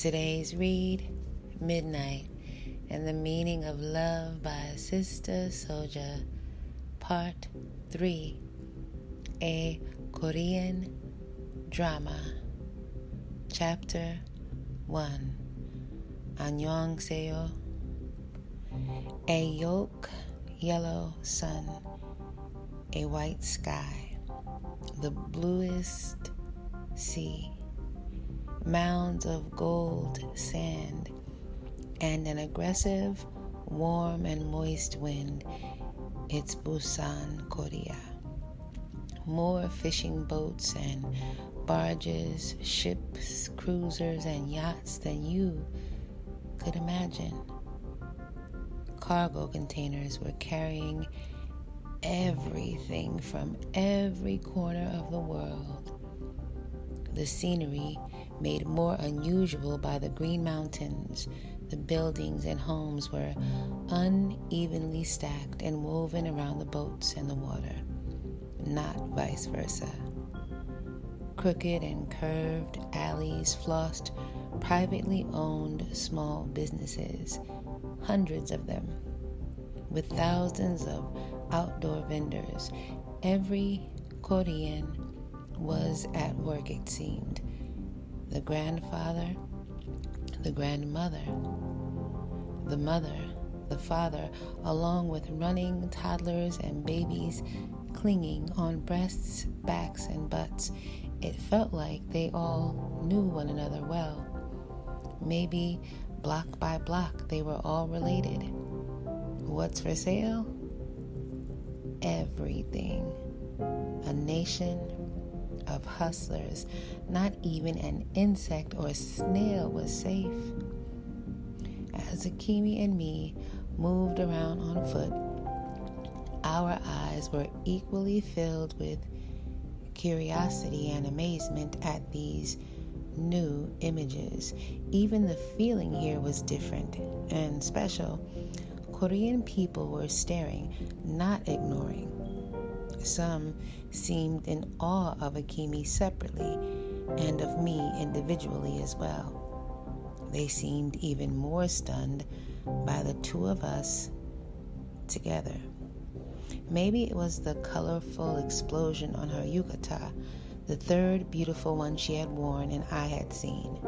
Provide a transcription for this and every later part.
Today's read, Midnight, and the Meaning of Love by Sister Souljah, Part 3, a Korean drama, Chapter 1. Annyeonghaseyo. A yolk yellow sun, a white sky, the bluest sea, mounds of gold sand, and an aggressive, warm, and moist wind. It's Busan, Korea. More fishing boats and barges, ships, cruisers, and yachts than you could imagine. Cargo containers were carrying everything from every corner of the world. The scenery, made more unusual by the green mountains, the buildings and homes were unevenly stacked and woven around the boats and the water, not vice versa. Crooked and curved alleys flossed privately owned small businesses, hundreds of them, with thousands of outdoor vendors. Every Korean was at work, it seemed. The grandfather, the grandmother, the mother, the father, along with running toddlers and babies clinging on breasts, backs, and butts. It felt like they all knew one another well. Maybe block by block they were all related. What's for sale? Everything. A nation of hustlers. Not even an insect or snail was safe. As Akimi and me moved around on foot, our eyes were equally filled with curiosity and amazement at these new images. Even the feeling here was different and special. Korean people were staring, not ignoring. Some seemed in awe of Akimi separately and of me individually as well. They seemed even more stunned by the two of us together. Maybe it was the colorful explosion on her yukata the third beautiful one she had worn and I had seen.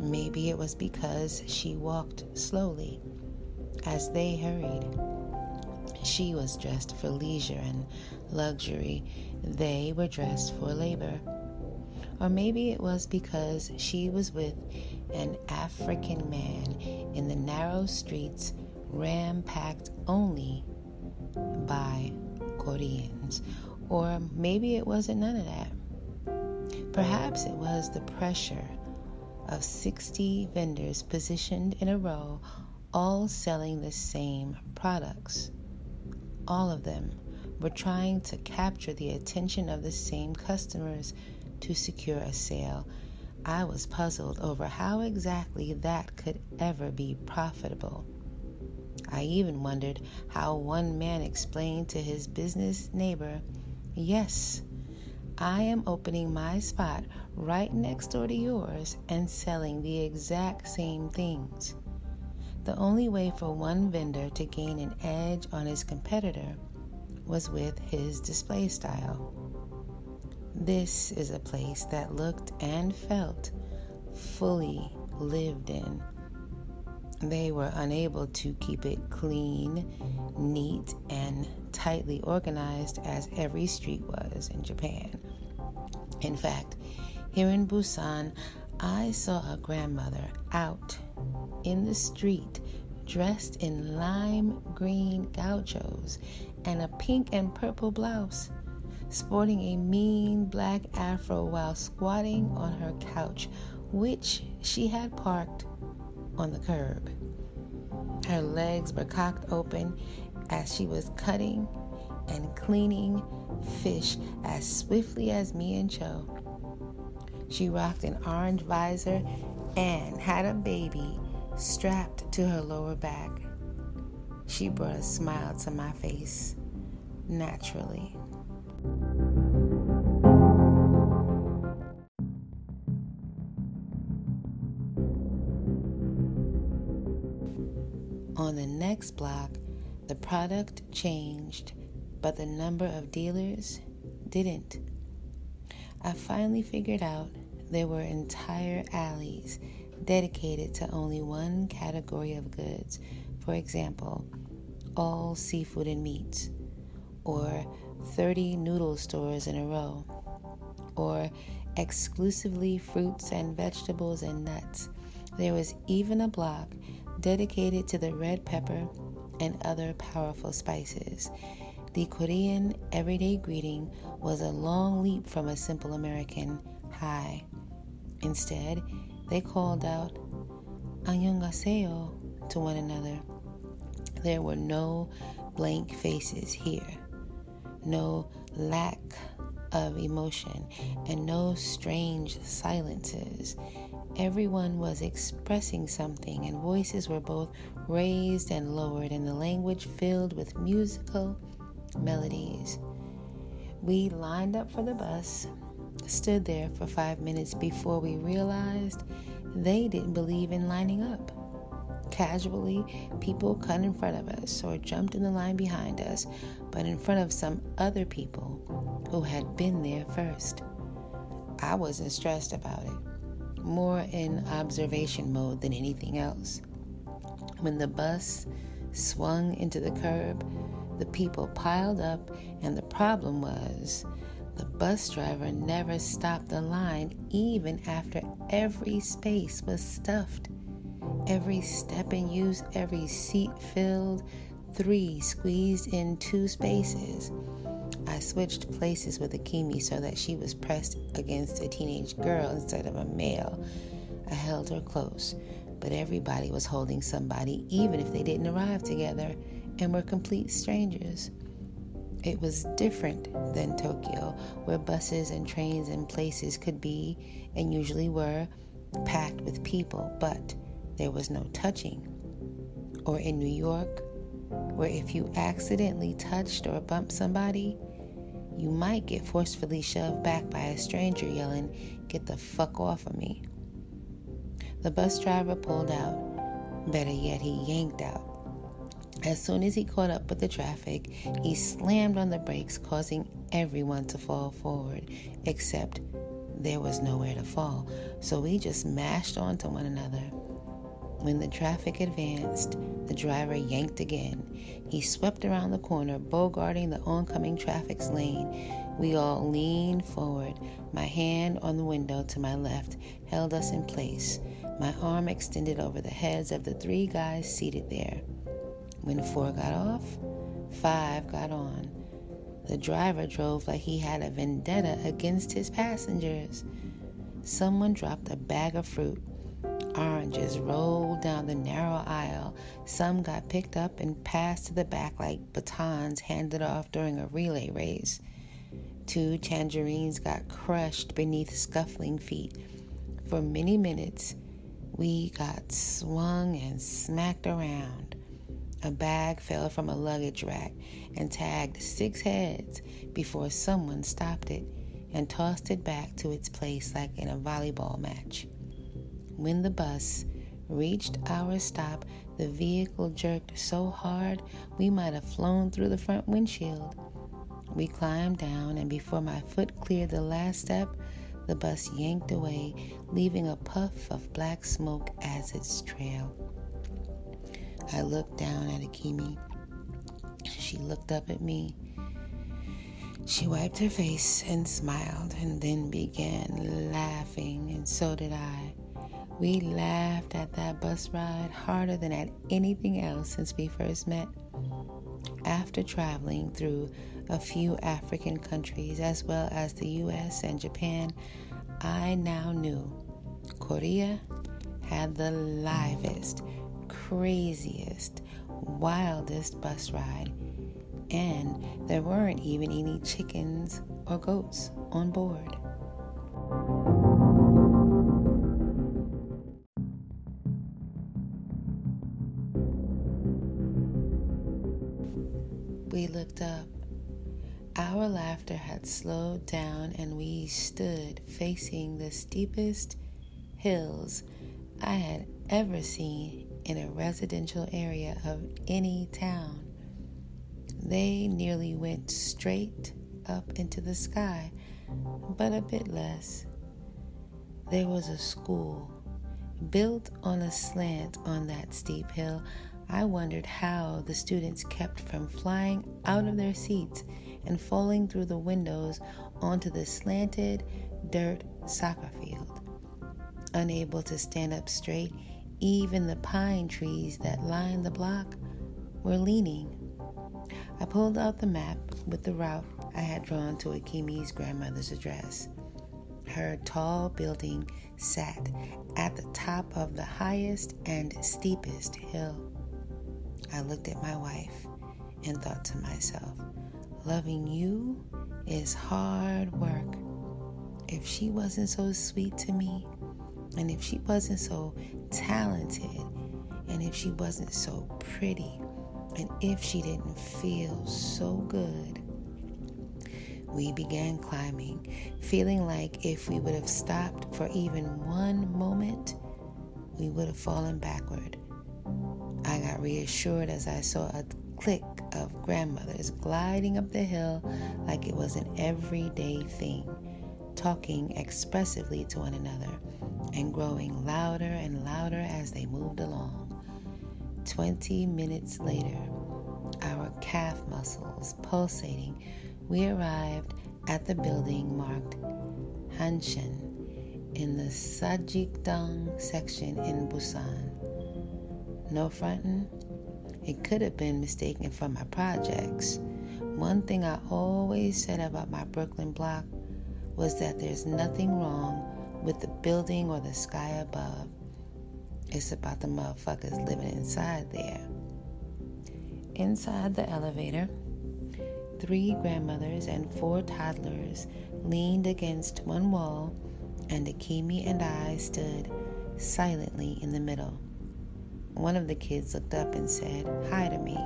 Maybe it was because she walked slowly as they hurried. She was dressed for leisure and luxury, they were dressed for labor. Or maybe it was because she was with an African man in the narrow streets, ram packed only by Koreans. Or maybe it wasn't none of that. Perhaps it was the pressure of 60 vendors positioned in a row, all selling the same products. All of them were trying to capture the attention of the same customers to secure a sale. I was puzzled over how exactly that could ever be profitable. I even wondered how one man explained to his business neighbor, Yes, I am opening my spot right next door to yours and selling the exact same things. The only way for one vendor to gain an edge on his competitor was with his display style. This is a place that looked and felt fully lived in. They were unable to keep it clean, neat, and tightly organized as every street was in Japan. In fact, here in Busan, I saw a grandmother out in the street dressed in lime green gauchos and a pink and purple blouse, sporting a mean black afro while squatting on her couch, which she had parked on the curb. Her legs were cocked open as she was cutting and cleaning fish as swiftly as me and Cho. She rocked an orange visor and had a baby strapped to her lower back. She brought a smile to my face naturally. On the next block, the product changed, but the number of dealers didn't. I finally figured out there were entire alleys dedicated to only one category of goods. For example, all seafood and meats, or 30 noodle stores in a row, or exclusively fruits and vegetables and nuts. There was even a block dedicated to the red pepper and other powerful spices. The Korean everyday greeting was a long leap from a simple American hi. Instead, they called out "Annyeonghaseyo" to one another. There were no blank faces here, no lack of emotion, and no strange silences. Everyone was expressing something, and voices were both raised and lowered, and the language filled with musical melodies. We lined up for the bus, stood there for five minutes before we realized they didn't believe in lining up. Casually, people cut in front of us or jumped in the line behind us, but in front of some other people who had been there first. I wasn't stressed about it more in observation mode than anything else. When the bus swung into the curb, the people piled up, and the problem was the bus driver never stopped the line even after every space was stuffed. Every step in use, every seat filled, three squeezed in two spaces. I switched places with Akimi so that she was pressed against a teenage girl instead of a male. I held her close, but everybody was holding somebody, even if they didn't arrive together and were complete strangers. It was different than Tokyo, where buses and trains and places could be, and usually were, packed with people, but there was no touching. Or in New York, where if you accidentally touched or bumped somebody, you might get forcefully shoved back by a stranger yelling, Get the fuck off of me. The bus driver pulled out. Better yet, he yanked out. As soon as he caught up with the traffic, he slammed on the brakes, causing everyone to fall forward, except there was nowhere to fall. So we just mashed onto one another. When the traffic advanced, the driver yanked again. He swept around the corner, bogarting the oncoming traffic's lane. We all leaned forward. My hand on the window to my left held us in place. My arm extended over the heads of the three guys seated there. When four got off, five got on. The driver drove like he had a vendetta against his passengers. Someone dropped a bag of fruit Oranges rolled down the narrow aisle. Some got picked up and passed to the back like batons handed off during a relay race. Two tangerines got crushed beneath scuffling feet. For many minutes, we got swung and smacked around. A bag fell from a luggage rack and tagged six heads before someone stopped it and tossed it back to its place like in a volleyball match. When the bus reached our stop, the vehicle jerked so hard we might have flown through the front windshield. We climbed down, and before my foot cleared the last step, the bus yanked away, leaving a puff of black smoke as its trail. I looked down at Akimi. She looked up at me. She wiped her face and smiled, and then began laughing, and so did I. We laughed at that bus ride harder than at anything else since we first met. After traveling through a few African countries as well as the US and Japan, I now knew Korea had the livest, craziest, wildest bus ride, and there weren't even any chickens or goats on board. We looked up. Our laughter had slowed down, and we stood facing the steepest hills I had ever seen in a residential area of any town. They nearly went straight up into the sky, but a bit less. There was a school built on a slant on that steep hill. I wondered how the students kept from flying out of their seats and falling through the windows onto the slanted dirt soccer field. Unable to stand up straight, even the pine trees that lined the block were leaning. I pulled out the map with the route I had drawn to Akimi's grandmother's address. Her tall building sat at the top of the highest and steepest hill. I looked at my wife and thought to myself, loving you is hard work. If she wasn't so sweet to me, and if she wasn't so talented, and if she wasn't so pretty, and if she didn't feel so good, we began climbing, feeling like if we would have stopped for even one moment, we would have fallen backward. I got reassured as I saw a clique of grandmothers gliding up the hill like it was an everyday thing, talking expressively to one another and growing louder and louder as they moved along. Twenty minutes later, our calf muscles pulsating, we arrived at the building marked Hanshin in the Sajikdong section in Busan. No frontin', it could have been mistaken for my projects. One thing I always said about my Brooklyn block was that there's nothing wrong with the building or the sky above. It's about the motherfuckers living inside there. Inside the elevator, three grandmothers and four toddlers leaned against one wall, and Akimi and I stood silently in the middle. One of the kids looked up and said hi to me.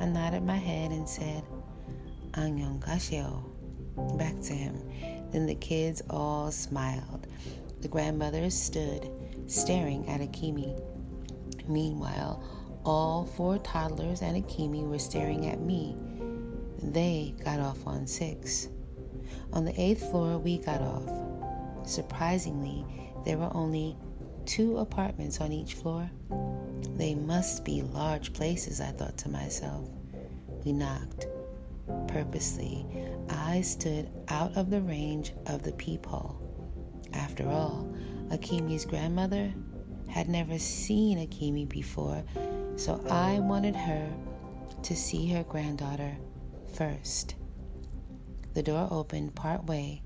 I nodded my head and said, Annyeonghaseyo, back to him. Then the kids all smiled. The grandmothers stood, staring at Akimi. Meanwhile, all four toddlers and Akimi were staring at me. They got off on six. On the eighth floor, we got off. Surprisingly, there were only two apartments on each floor. They must be large places, I thought to myself. We knocked. Purposely, I stood out of the range of the peephole. After all, Akimi's grandmother had never seen Akimi before, so I wanted her to see her granddaughter first. The door opened part way.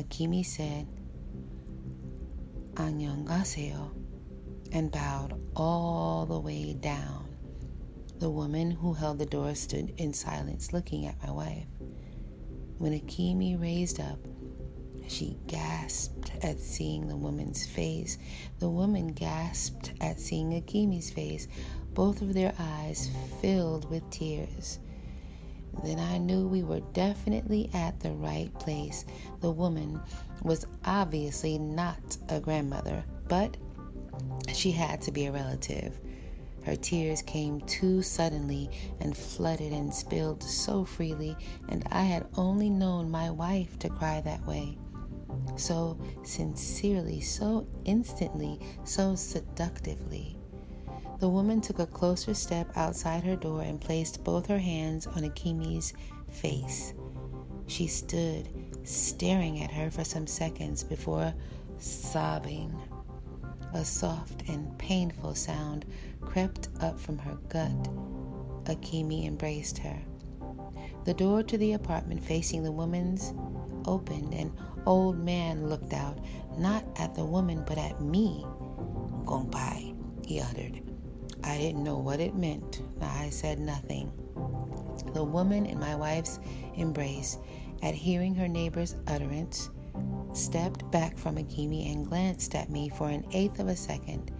Akimi said, Annyeonghaseyo, and bowed all the way down. The woman who held the door stood in silence looking at my wife. When Akimi raised up, she gasped at seeing the woman's face. The woman gasped at seeing Akimi's face, both of their eyes filled with tears. Then I knew we were definitely at the right place. The woman was obviously not a grandmother, but she had to be a relative. Her tears came too suddenly and flooded and spilled so freely, and I had only known my wife to cry that way. So sincerely, so instantly, so seductively. The woman took a closer step outside her door and placed both her hands on Akimi's face. She stood staring at her for some seconds before sobbing. A soft and painful sound crept up from her gut. Akimi embraced her. The door to the apartment facing the woman's opened. And an old man looked out, not at the woman, but at me. Gongpai, he uttered. I didn't know what it meant. I said nothing. The woman in my wife's embrace, at hearing her neighbor's utterance, stepped back from Akimi and glanced at me for an eighth of a second.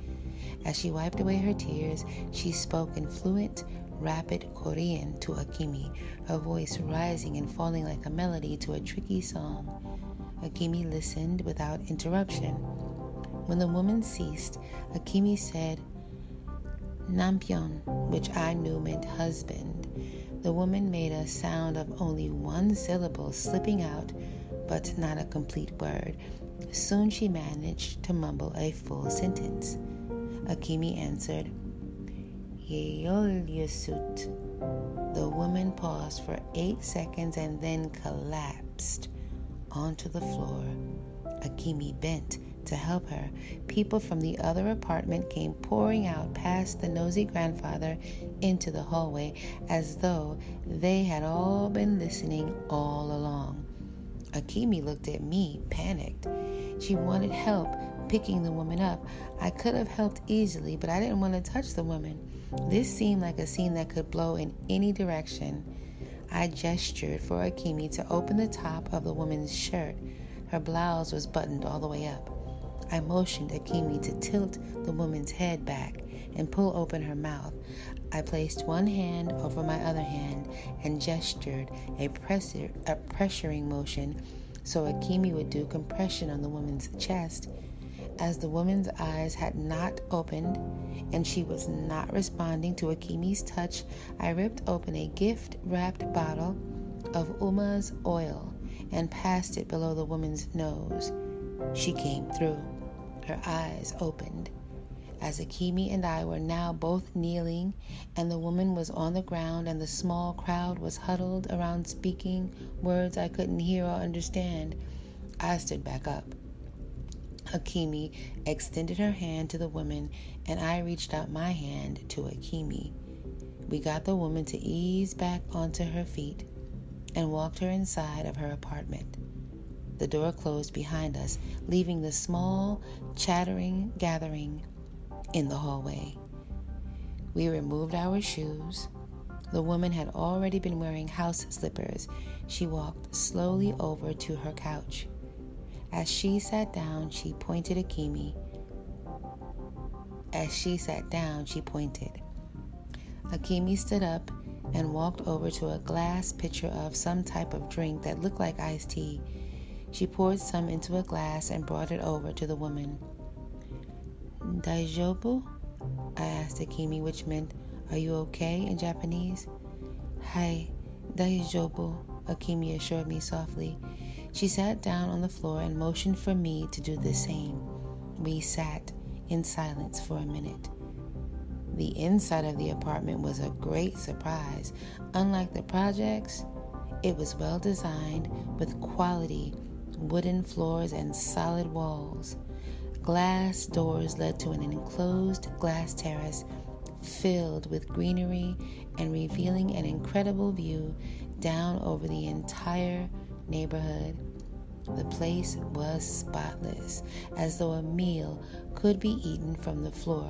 As she wiped away her tears, she spoke in fluent, rapid Korean to Akimi, her voice rising and falling like a melody to a tricky song. Akimi listened without interruption. When the woman ceased, Akimi said, Nampion, which I knew meant husband. The woman made a sound of only one syllable slipping out, but not a complete word. Soon she managed to mumble a full sentence. Akimi answered, Yeol Yesut. The woman paused for eight seconds and then collapsed onto the floor. Akimi bent to help her. People from the other apartment came pouring out past the nosy grandfather into the hallway as though they had all been listening all along. Akimi looked at me, panicked. She wanted help picking the woman up. I could have helped easily, but I didn't want to touch the woman. This seemed like a scene that could blow in any direction. I gestured for Akimi to open the top of the woman's shirt. Her blouse was buttoned all the way up. I motioned Akimi to tilt the woman's head back and pull open her mouth. I placed one hand over my other hand and gestured a, pressure, a pressuring motion so Akimi would do compression on the woman's chest. As the woman's eyes had not opened and she was not responding to Akimi's touch, I ripped open a gift wrapped bottle of Umma's oil and passed it below the woman's nose. She came through. Her eyes opened. As Akimi and I were now both kneeling, and the woman was on the ground, and the small crowd was huddled around speaking words I couldn't hear or understand, I stood back up. Akimi extended her hand to the woman, and I reached out my hand to Akimi. We got the woman to ease back onto her feet and walked her inside of her apartment. The door closed behind us, leaving the small, chattering gathering in the hallway. We removed our shoes. The woman had already been wearing house slippers. She walked slowly over to her couch. As she sat down, she pointed Akimi. As she sat down, she pointed. Akimi stood up and walked over to a glass pitcher of some type of drink that looked like iced tea. She poured some into a glass and brought it over to the woman. Daijobu? I asked Akimi, which meant, Are you okay in Japanese? Hi, Daijobu, Akimi assured me softly. She sat down on the floor and motioned for me to do the same. We sat in silence for a minute. The inside of the apartment was a great surprise. Unlike the projects, it was well designed with quality wooden floors and solid walls. Glass doors led to an enclosed glass terrace filled with greenery and revealing an incredible view down over the entire neighborhood. The place was spotless, as though a meal could be eaten from the floor.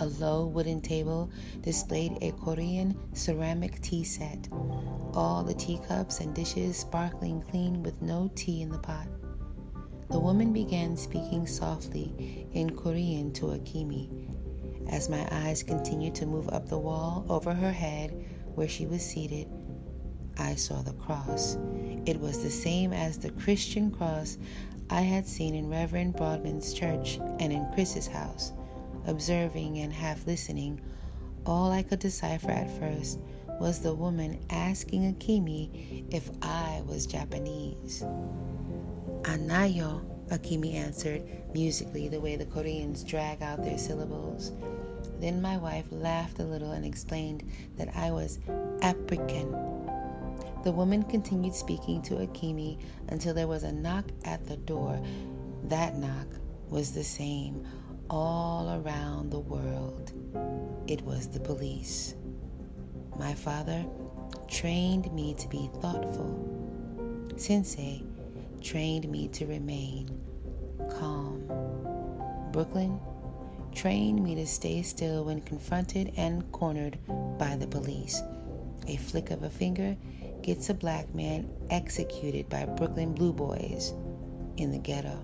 A low wooden table displayed a Korean ceramic tea set, all the teacups and dishes sparkling clean with no tea in the pot. The woman began speaking softly in Korean to Akimi. As my eyes continued to move up the wall over her head where she was seated, I saw the cross. It was the same as the Christian cross I had seen in Reverend Broadman's church and in Chris's house. Observing and half listening, all I could decipher at first was the woman asking Akimi if I was Japanese. Anayo, Akimi answered musically the way the Koreans drag out their syllables. Then my wife laughed a little and explained that I was African. The woman continued speaking to Akimi until there was a knock at the door. That knock was the same all around the world. It was the police. My father trained me to be thoughtful. Sensei trained me to remain calm. Brooklyn trained me to stay still when confronted and cornered by the police. A flick of a finger gets a black man executed by Brooklyn Blue Boys in the ghetto.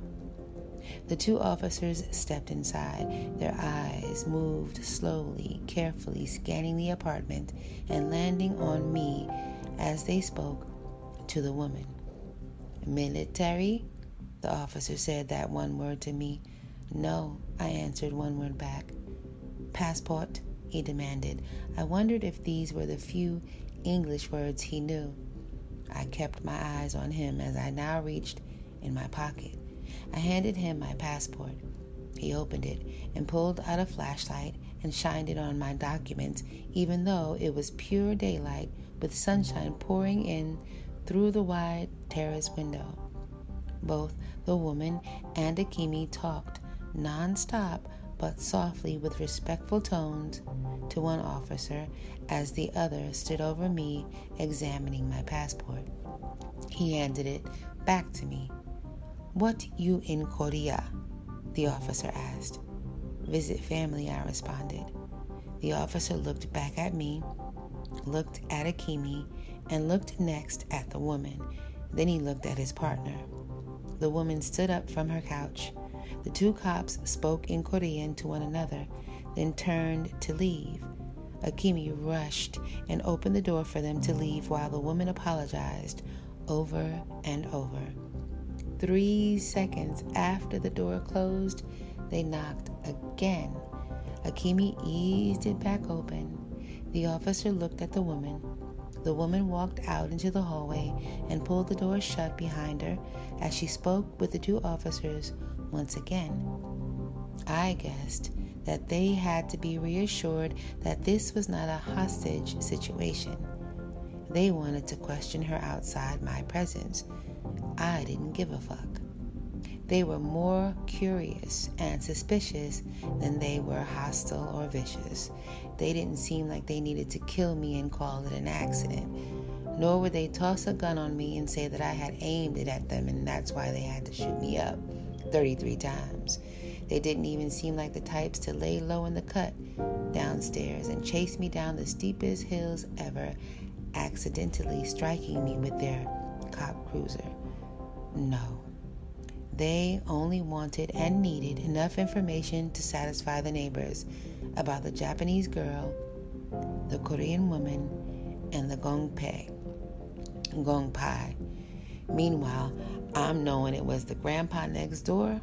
The two officers stepped inside. Their eyes moved slowly, carefully scanning the apartment and landing on me as they spoke to the woman. Military? The officer said that one word to me. No, I answered one word back. Passport, he demanded. I wondered if these were the few English words he knew. I kept my eyes on him as I now reached in my pocket. I handed him my passport. He opened it and pulled out a flashlight and shined it on my documents, even though it was pure daylight with sunshine pouring in through the wide terrace window. Both the woman and Akimi talked non-stop but softly with respectful tones to one officer as the other stood over me examining my passport. He handed it back to me. What you in Korea? The officer asked. Visit family, I responded. The officer looked back at me, looked at Akimi, and looked next at the woman. Then he looked at his partner. The woman stood up from her couch. The two cops spoke in Korean to one another, then turned to leave. Akimi rushed and opened the door for them to leave while the woman apologized over and over. Three seconds after the door closed, they knocked again. Akimi eased it back open. The officer looked at the woman. The woman walked out into the hallway and pulled the door shut behind her as she spoke with the two officers once again. I guessed that they had to be reassured that this was not a hostage situation. They wanted to question her outside my presence. I didn't give a fuck. They were more curious and suspicious than they were hostile or vicious. They didn't seem like they needed to kill me and call it an accident. Nor would they toss a gun on me and say that I had aimed it at them and that's why they had to shoot me up 33 times. They didn't even seem like the types to lay low in the cut downstairs and chase me down the steepest hills ever, accidentally striking me with their cop cruiser. No. They only wanted and needed enough information to satisfy the neighbors about the Japanese girl, the Korean woman, and the Gong Pei. Meanwhile, I'm knowing it was the grandpa next door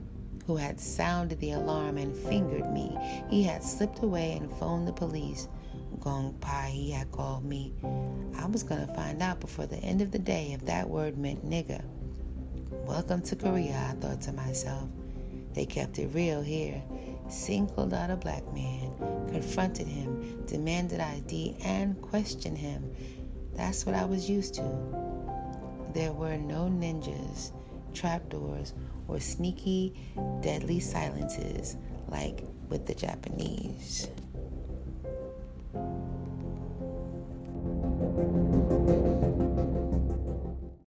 who had sounded the alarm and fingered me. He had slipped away and phoned the police. Gong Pai, he had called me. I was going to find out before the end of the day if that word meant nigger. Welcome to Korea, I thought to myself. They kept it real here. Singled out a black man, confronted him, demanded ID, and questioned him. That's what I was used to. There were no ninjas, trapdoors, or sneaky, deadly silences like with the Japanese.